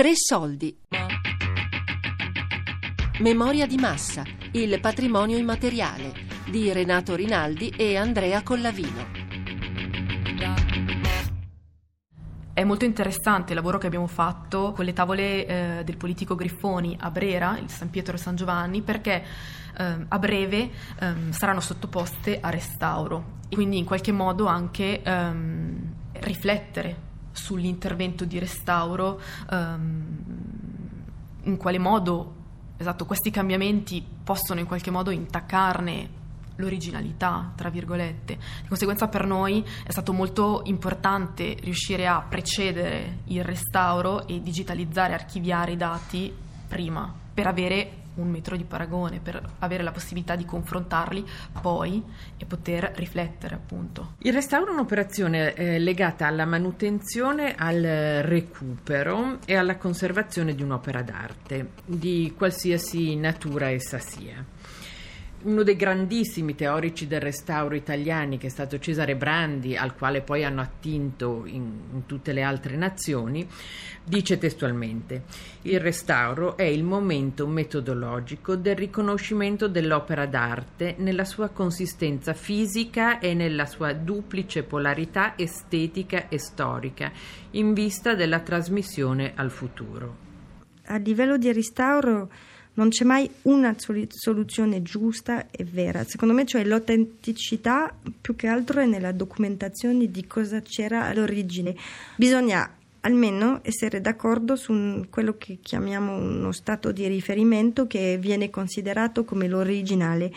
Tre soldi. Memoria di massa, il patrimonio immateriale di Renato Rinaldi e Andrea Collavino. È molto interessante il lavoro che abbiamo fatto con le tavole eh, del politico Griffoni a Brera, il San Pietro e San Giovanni, perché eh, a breve eh, saranno sottoposte a restauro. Quindi in qualche modo anche ehm, riflettere sull'intervento di restauro, ehm, in quale modo esatto, questi cambiamenti possono in qualche modo intaccarne l'originalità, tra virgolette. Di conseguenza per noi è stato molto importante riuscire a precedere il restauro e digitalizzare, archiviare i dati prima, per avere un metro di paragone, per avere la possibilità di confrontarli poi e poter riflettere appunto. Il restauro è un'operazione eh, legata alla manutenzione, al recupero e alla conservazione di un'opera d'arte, di qualsiasi natura essa sia uno dei grandissimi teorici del restauro italiani, che è stato Cesare Brandi, al quale poi hanno attinto in, in, tutte le altre nazioni, dice testualmente: Il restauro è il momento metodologico del riconoscimento dell'opera d'arte nella sua consistenza fisica e nella sua duplice polarità estetica e storica, in vista della trasmissione al futuro. A livello di restauro non c'è mai una soluzione giusta e vera. Secondo me, cioè l'autenticità più che altro è nella documentazione di cosa c'era all'origine. Bisogna almeno essere d'accordo su quello che chiamiamo uno stato di riferimento che viene considerato come l'originale.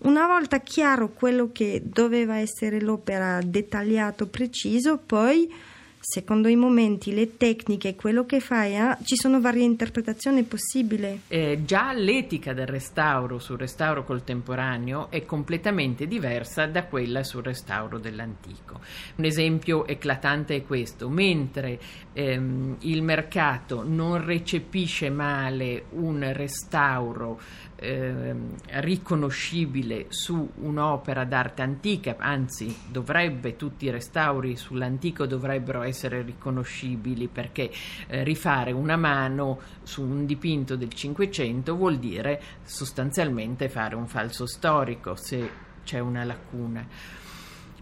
Una volta chiaro quello che doveva essere l'opera dettagliato, preciso, poi secondo i momenti, le tecniche, quello che fai, eh, ci sono varie interpretazioni possibili. Eh, già l'etica del restauro sul restauro contemporaneo è completamente diversa da quella sul restauro dell'antico. Un esempio eclatante è questo, mentre ehm, il mercato non recepisce male un restauro eh, riconoscibile su un'opera d'arte antica, anzi dovrebbe, tutti i restauri sull'antico dovrebbero essere riconoscibili perché eh, rifare una mano su un dipinto del Cinquecento vuol dire sostanzialmente fare un falso storico se c'è una lacuna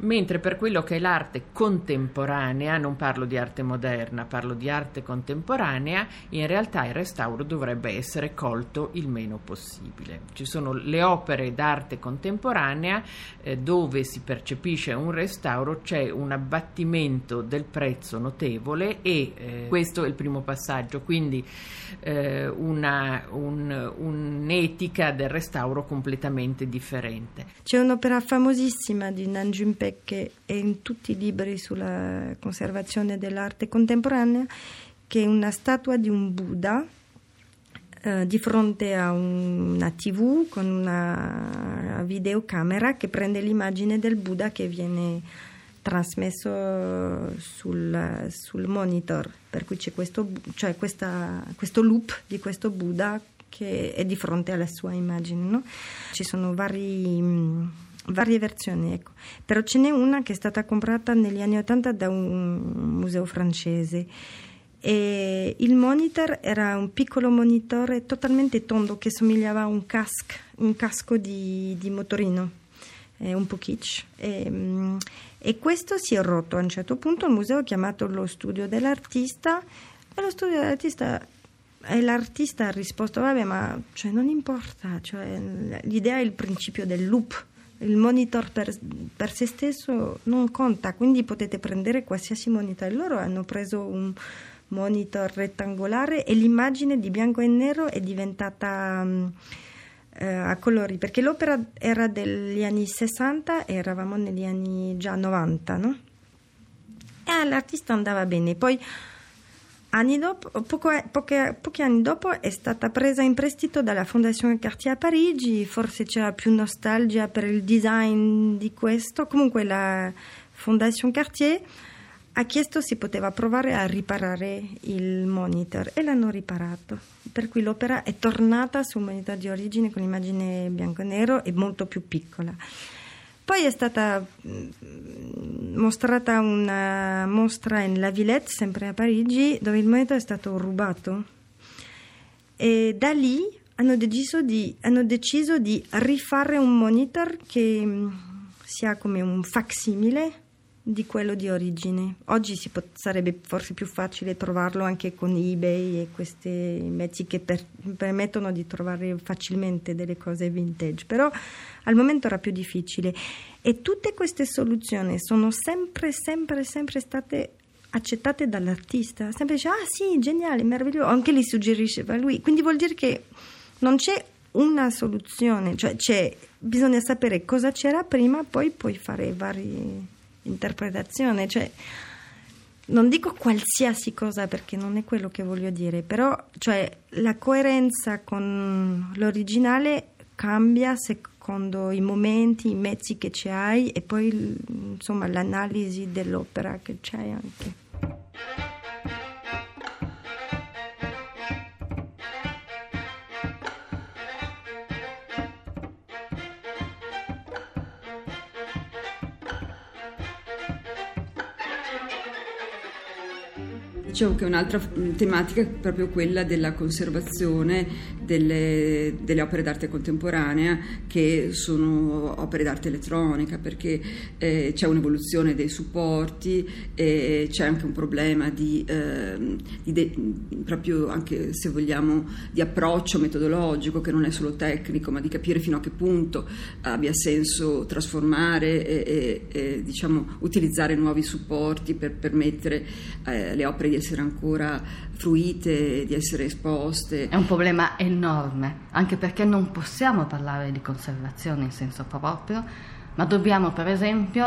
mentre per quello che è l'arte contemporanea, non parlo di arte moderna, parlo di arte contemporanea, in realtà il restauro dovrebbe essere colto il meno possibile. Ci sono le opere d'arte contemporanea eh, dove si percepisce un restauro, c'è un abbattimento del prezzo notevole e eh, questo è il primo passaggio, quindi eh, una, un, un'etica del restauro completamente differente. C'è un'opera famosissima di Nanjunpei che è in tutti i libri sulla conservazione dell'arte contemporanea, che è una statua di un Buddha eh, di fronte a una TV con una videocamera che prende l'immagine del Buddha che viene trasmesso sul, sul monitor, per cui c'è questo, cioè questa, questo loop di questo Buddha che è di fronte alla sua immagine. No? Ci sono vari varie versioni, ecco. però ce n'è una che è stata comprata negli anni 80 da un museo francese. E il monitor era un piccolo monitore totalmente tondo che somigliava a un, casco, un casco di, di motorino, eh, un po' kitsch. E, mm, e, questo si è rotto a un certo punto. Il museo ha chiamato lo studio dell'artista e lo studio dell'artista e l'artista ha risposto: Vabbè, ma cioè, non importa, cioè, l'idea è il principio del loop il monitor per, per, se stesso non conta, quindi potete prendere qualsiasi monitor. Loro hanno preso un monitor rettangolare e l'immagine di bianco e nero è diventata um, uh, a colori, perché l'opera era degli anni 60 e eravamo negli anni già 90, no? E all'artista andava bene. Poi Anni dopo, poco, poche, pochi anni dopo è stata presa in prestito dalla Fondazione Cartier a Parigi, forse c'era più nostalgia per il design di questo, comunque la Fondazione Cartier ha chiesto se poteva provare a riparare il monitor e l'hanno riparato, per cui l'opera è tornata sul monitor di origine con l'immagine bianco e nero e molto più piccola. Poi è stata mm, mostrata una mostra in La Villette, sempre a Parigi, dove il monitor è stato rubato. E da lì hanno deciso di, hanno deciso di rifare un monitor che mm, sia come un facsimile di quello di origine. Oggi pot- sarebbe forse più facile trovarlo anche con eBay e questi mezzi che per- permettono di trovare facilmente delle cose vintage, però al momento era più difficile e tutte queste soluzioni sono sempre, sempre, sempre state accettate dall'artista. Sempre dice, ah sì, geniale, meraviglioso, anche li suggerisce lui. Quindi vuol dire che non c'è una soluzione, cioè bisogna sapere cosa c'era prima, poi puoi fare varie interpretazioni. Cioè, non dico qualsiasi cosa perché non è quello che voglio dire, però cioè, la coerenza con l'originale cambia secondo i momenti, i mezzi che ci hai e poi insomma l'analisi dell'opera che c'hai anche. Dicevo che un'altra tematica è proprio quella della conservazione delle, delle, opere d'arte contemporanea che sono opere d'arte elettronica perché eh, c'è un'evoluzione dei supporti e c'è anche un problema di, eh, di de, proprio anche se vogliamo di approccio metodologico che non è solo tecnico ma di capire fino a che punto abbia senso trasformare e, e, e diciamo utilizzare nuovi supporti per permettere eh, le opere di essere ancora fruite, di essere esposte. È un problema enorme, anche perché non possiamo parlare di conservazione in senso proprio, ma dobbiamo per esempio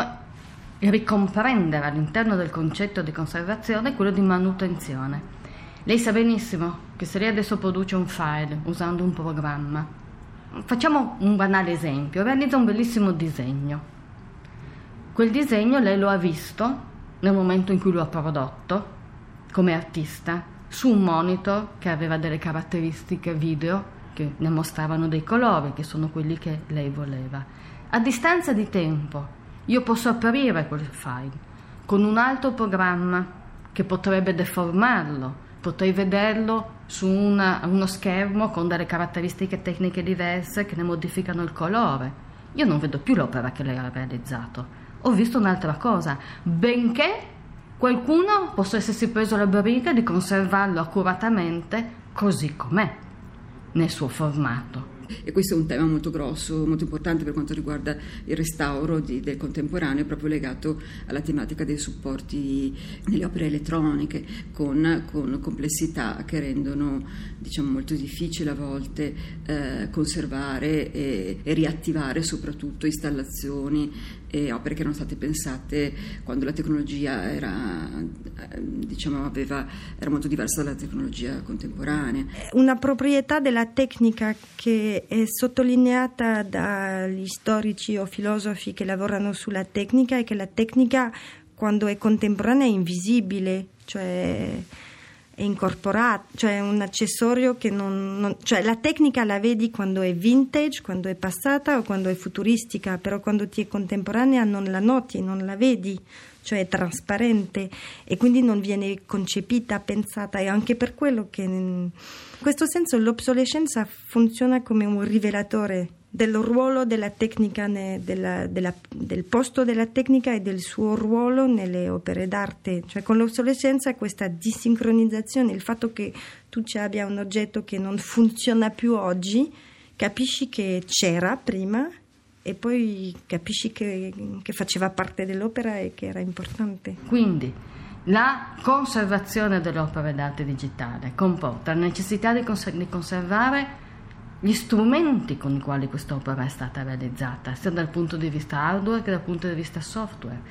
ricomprendere all'interno del concetto di conservazione quello di manutenzione. Lei sa benissimo che se lei adesso produce un file usando un programma, facciamo un banale esempio, realizza un bellissimo disegno. Quel disegno lei lo ha visto nel momento in cui lo ha prodotto, come artista su un monitor che aveva delle caratteristiche video che ne mostravano dei colori, che sono quelli che lei voleva. A distanza di tempo io posso aprire quel file con un altro programma che potrebbe deformarlo, potrei vederlo su una, uno schermo con delle caratteristiche tecniche diverse che ne modificano il colore. Io non vedo più l'opera che lei ha realizzato, ho visto un'altra cosa, benché Qualcuno possa essersi preso la briga di conservarlo accuratamente così com'è, nel suo formato. E questo è un tema molto grosso, molto importante per quanto riguarda il restauro di, del contemporaneo, proprio legato alla tematica dei supporti nelle opere elettroniche, con, con complessità che rendono diciamo, molto difficile a volte eh, conservare e, e riattivare soprattutto installazioni e opere che erano state pensate quando la tecnologia era, diciamo, aveva, era molto diversa dalla tecnologia contemporanea. Una proprietà della tecnica che è sottolineata dagli storici o filosofi che lavorano sulla tecnica è che la tecnica quando è contemporanea è invisibile, cioè è incorporato, cioè un accessorio che non, non, cioè la tecnica la vedi quando è vintage, quando è passata o quando è futuristica, però quando ti è contemporanea non la noti, non la vedi, cioè trasparente e quindi non viene concepita, pensata e anche per quello che in questo senso l'obsolescenza funziona come un rivelatore del ruolo della tecnica, della, della, del posto della tecnica e del suo ruolo nelle opere d'arte. Cioè con l'obsolescenza questa disincronizzazione, il fatto che tu ci abbia un oggetto che non funziona più oggi, capisci che c'era prima e poi capisci che, che faceva parte dell'opera e che era importante. Quindi la conservazione dell'opera d'arte digitale comporta la necessità di, cons- di conservare gli strumenti con i quali quest'opera è stata realizzata, sia dal punto di vista hardware che dal punto di vista software.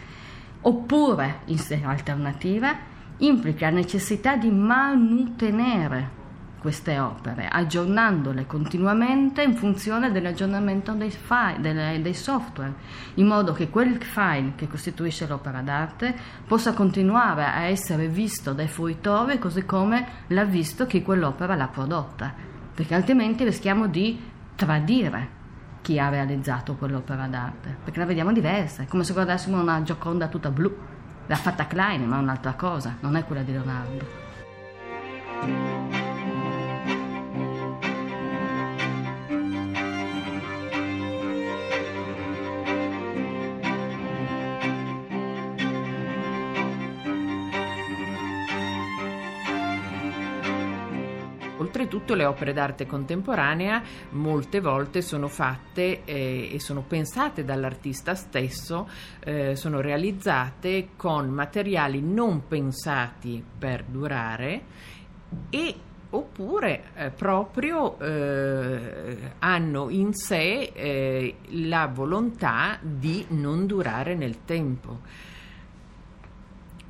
Oppure, in alternativa, implica la necessità di manutenere queste opere, aggiornandole continuamente in funzione dell'aggiornamento dei, file, dei, dei, software, in modo che quel file che costituisce l'opera d'arte possa continuare a essere visto dai fruitori così come l'ha visto chi quell'opera l'ha prodotta perché altrimenti rischiamo di tradire chi ha realizzato quell'opera d'arte, perché la vediamo diversa, è come se guardassimo una Gioconda tutta blu. L'ha fatta Klein, ma è un'altra cosa, non è quella di Leonardo. Oltretutto le opere d'arte contemporanea molte volte sono fatte eh, e sono pensate dall'artista stesso, eh, sono realizzate con materiali non pensati per durare e oppure eh, proprio eh, hanno in sé eh, la volontà di non durare nel tempo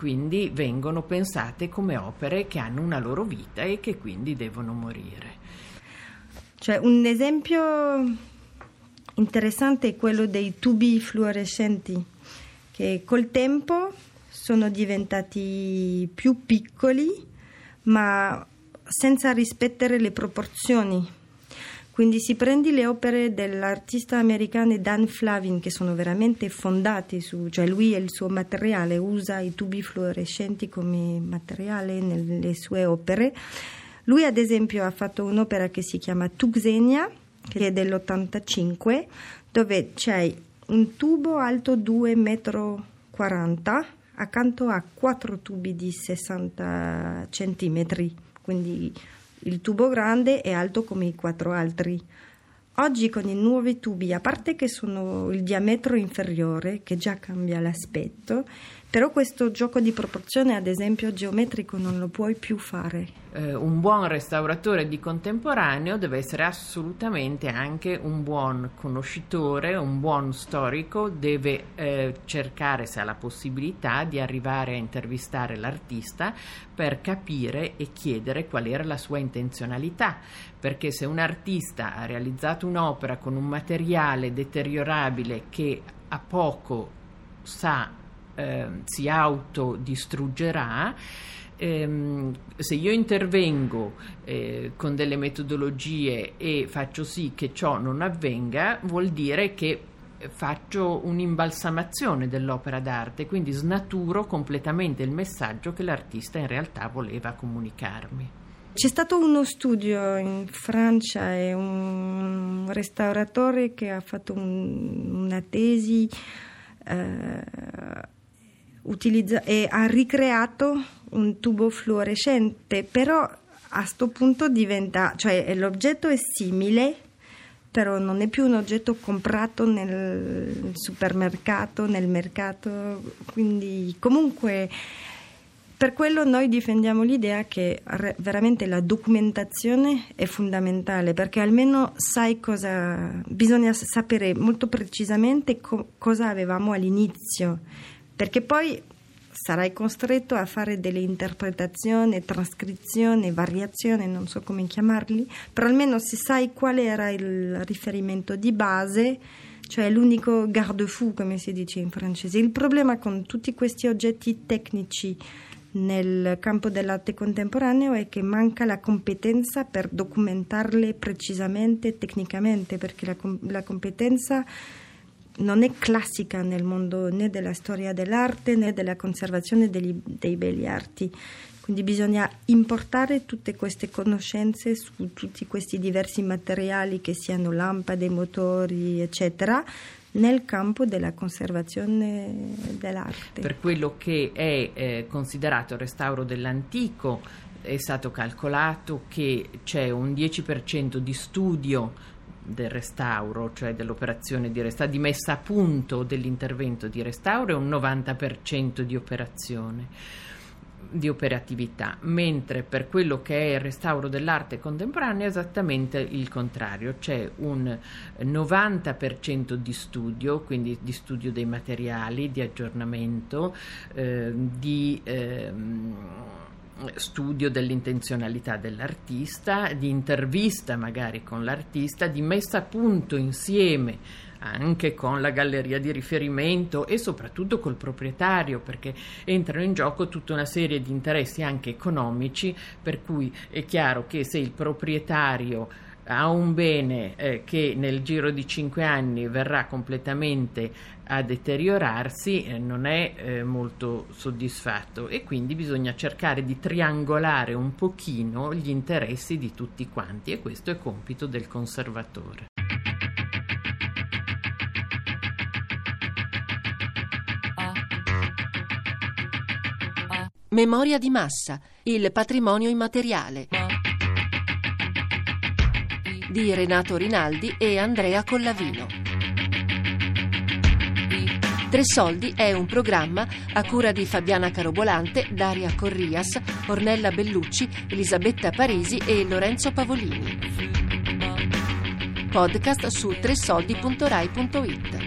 quindi vengono pensate come opere che hanno una loro vita e che quindi devono morire. Cioè, un esempio interessante è quello dei tubi fluorescenti che col tempo sono diventati più piccoli ma senza rispettare le proporzioni quindi si prendi le opere dell'artista americano Dan Flavin che sono veramente fondate su, cioè lui e il suo materiale usa i tubi fluorescenti come materiale nelle sue opere. Lui ad esempio ha fatto un'opera che si chiama Tuxenia, che è dell'85, dove c'è un tubo alto 2,40 m accanto a quattro tubi di 60 cm, quindi il tubo grande è alto come i quattro altri. Oggi con i nuovi tubi, a parte che sono il diametro inferiore, che già cambia l'aspetto, però questo gioco di proporzione, ad esempio geometrico, non lo puoi più fare. Eh, un buon restauratore di contemporaneo deve essere assolutamente anche un buon conoscitore, un buon storico, deve eh, cercare, se ha la possibilità, di arrivare a intervistare l'artista per capire e chiedere qual era la sua intenzionalità. Perché se un artista ha realizzato un'opera con un materiale deteriorabile che a poco sa eh, si autodistruggerà. Ehm, se io intervengo eh, con delle metodologie e faccio sì che ciò non avvenga, vuol dire che faccio un'imbalsamazione dell'opera d'arte, quindi snaturo completamente il messaggio che l'artista in realtà voleva comunicarmi. C'è stato uno studio in Francia e un restauratore che ha fatto un, una tesi eh, utilizza- e ha ricreato un tubo fluorescente, però a questo punto diventa, cioè l'oggetto è simile, però non è più un oggetto comprato nel supermercato, nel mercato, quindi comunque per quello noi difendiamo l'idea che re- veramente la documentazione è fondamentale perché almeno sai cosa bisogna sapere molto precisamente co- cosa avevamo all'inizio perché poi sarai costretto a fare delle interpretazioni, trascrizioni, variazioni, non so come chiamarli, però almeno se sai qual era il riferimento di base, cioè l'unico garde-fou, come si dice in francese. Il problema con tutti questi oggetti tecnici nel campo dell'arte contemporaneo è che manca la competenza per documentarle precisamente tecnicamente, perché la, la competenza non è classica nel mondo né della storia dell'arte né della conservazione degli, dei belli arti. Quindi bisogna importare tutte queste conoscenze su tutti questi diversi materiali, che siano lampade, motori, eccetera, nel campo della conservazione dell'arte. Per quello che è eh, considerato il restauro dell'antico, è stato calcolato che c'è un 10% di studio del restauro, cioè dell'operazione di restauro, di messa a punto dell'intervento di restauro e un 90% di operazione di operatività, mentre per quello che è il restauro dell'arte contemporanea è esattamente il contrario, c'è un 90% di studio, quindi di studio dei materiali, di aggiornamento, eh, di eh, studio dell'intenzionalità dell'artista, di intervista magari con l'artista, di messa a punto insieme anche con la galleria di riferimento e soprattutto col proprietario perché entrano in gioco tutta una serie di interessi anche economici per cui è chiaro che se il proprietario ha un bene eh, che nel giro di cinque anni verrà completamente a deteriorarsi eh, non è eh, molto soddisfatto e quindi bisogna cercare di triangolare un pochino gli interessi di tutti quanti e questo è compito del conservatore. Memoria di massa, il patrimonio immateriale di Renato Rinaldi e Andrea Collavino. Tre Soldi è un programma a cura di Fabiana Carobolante, Daria Corrias, Ornella Bellucci, Elisabetta Parisi e Lorenzo Pavolini. Podcast su tresoldi.rai.it